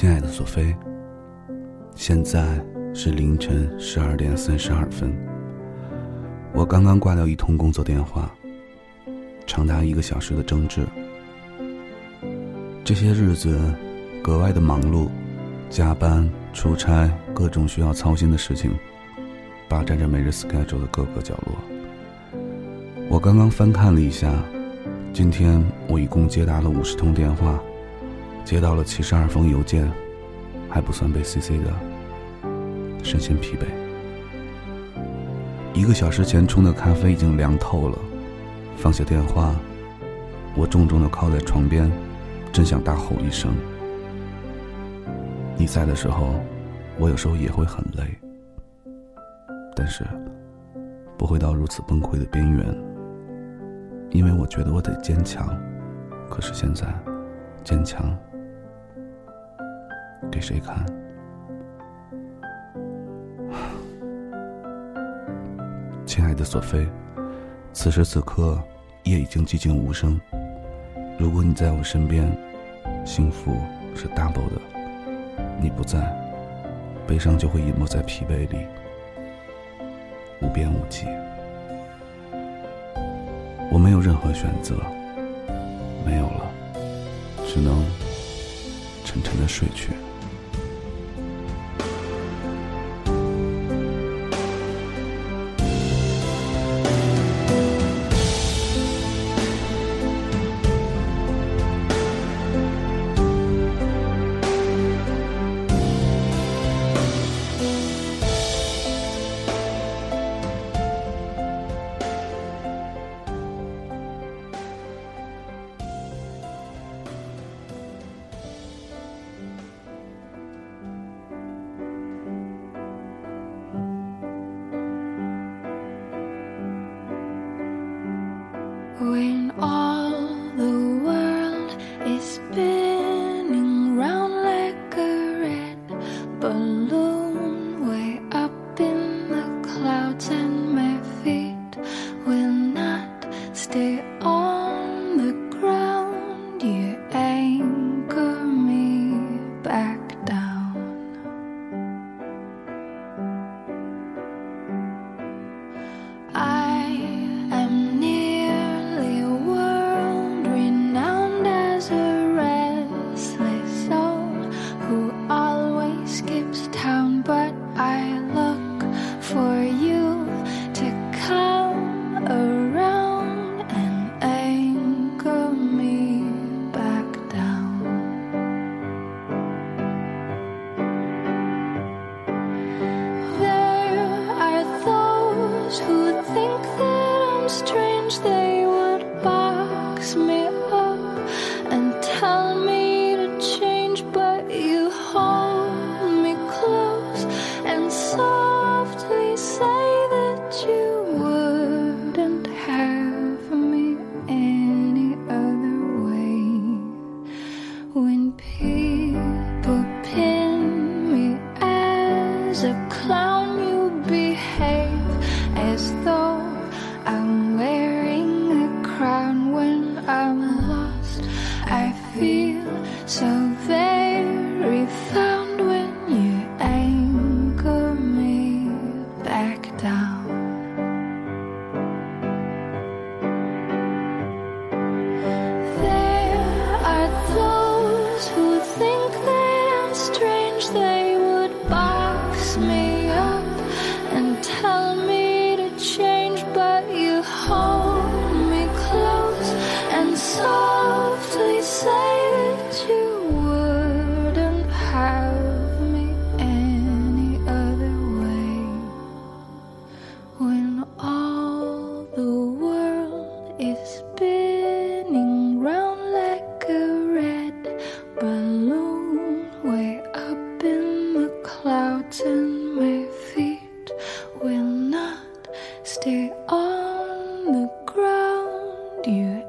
亲爱的索菲。现在是凌晨十二点三十二分。我刚刚挂掉一通工作电话，长达一个小时的争执。这些日子格外的忙碌，加班、出差，各种需要操心的事情，霸占着每日 schedule 的各个角落。我刚刚翻看了一下，今天我一共接打了五十通电话，接到了七十二封邮件，还不算被 CC 的，身心疲惫。一个小时前冲的咖啡已经凉透了，放下电话，我重重的靠在床边。真想大吼一声！你在的时候，我有时候也会很累，但是不会到如此崩溃的边缘，因为我觉得我得坚强。可是现在，坚强给谁看？亲爱的索菲，此时此刻，夜已经寂静无声。如果你在我身边，幸福是 double 的；你不在，悲伤就会隐没在疲惫里，无边无际。我没有任何选择，没有了，只能沉沉的睡去。Spinning round like a red balloon I'm lost, I feel so balloon way up in the clouds, and my feet will not stay on the ground. You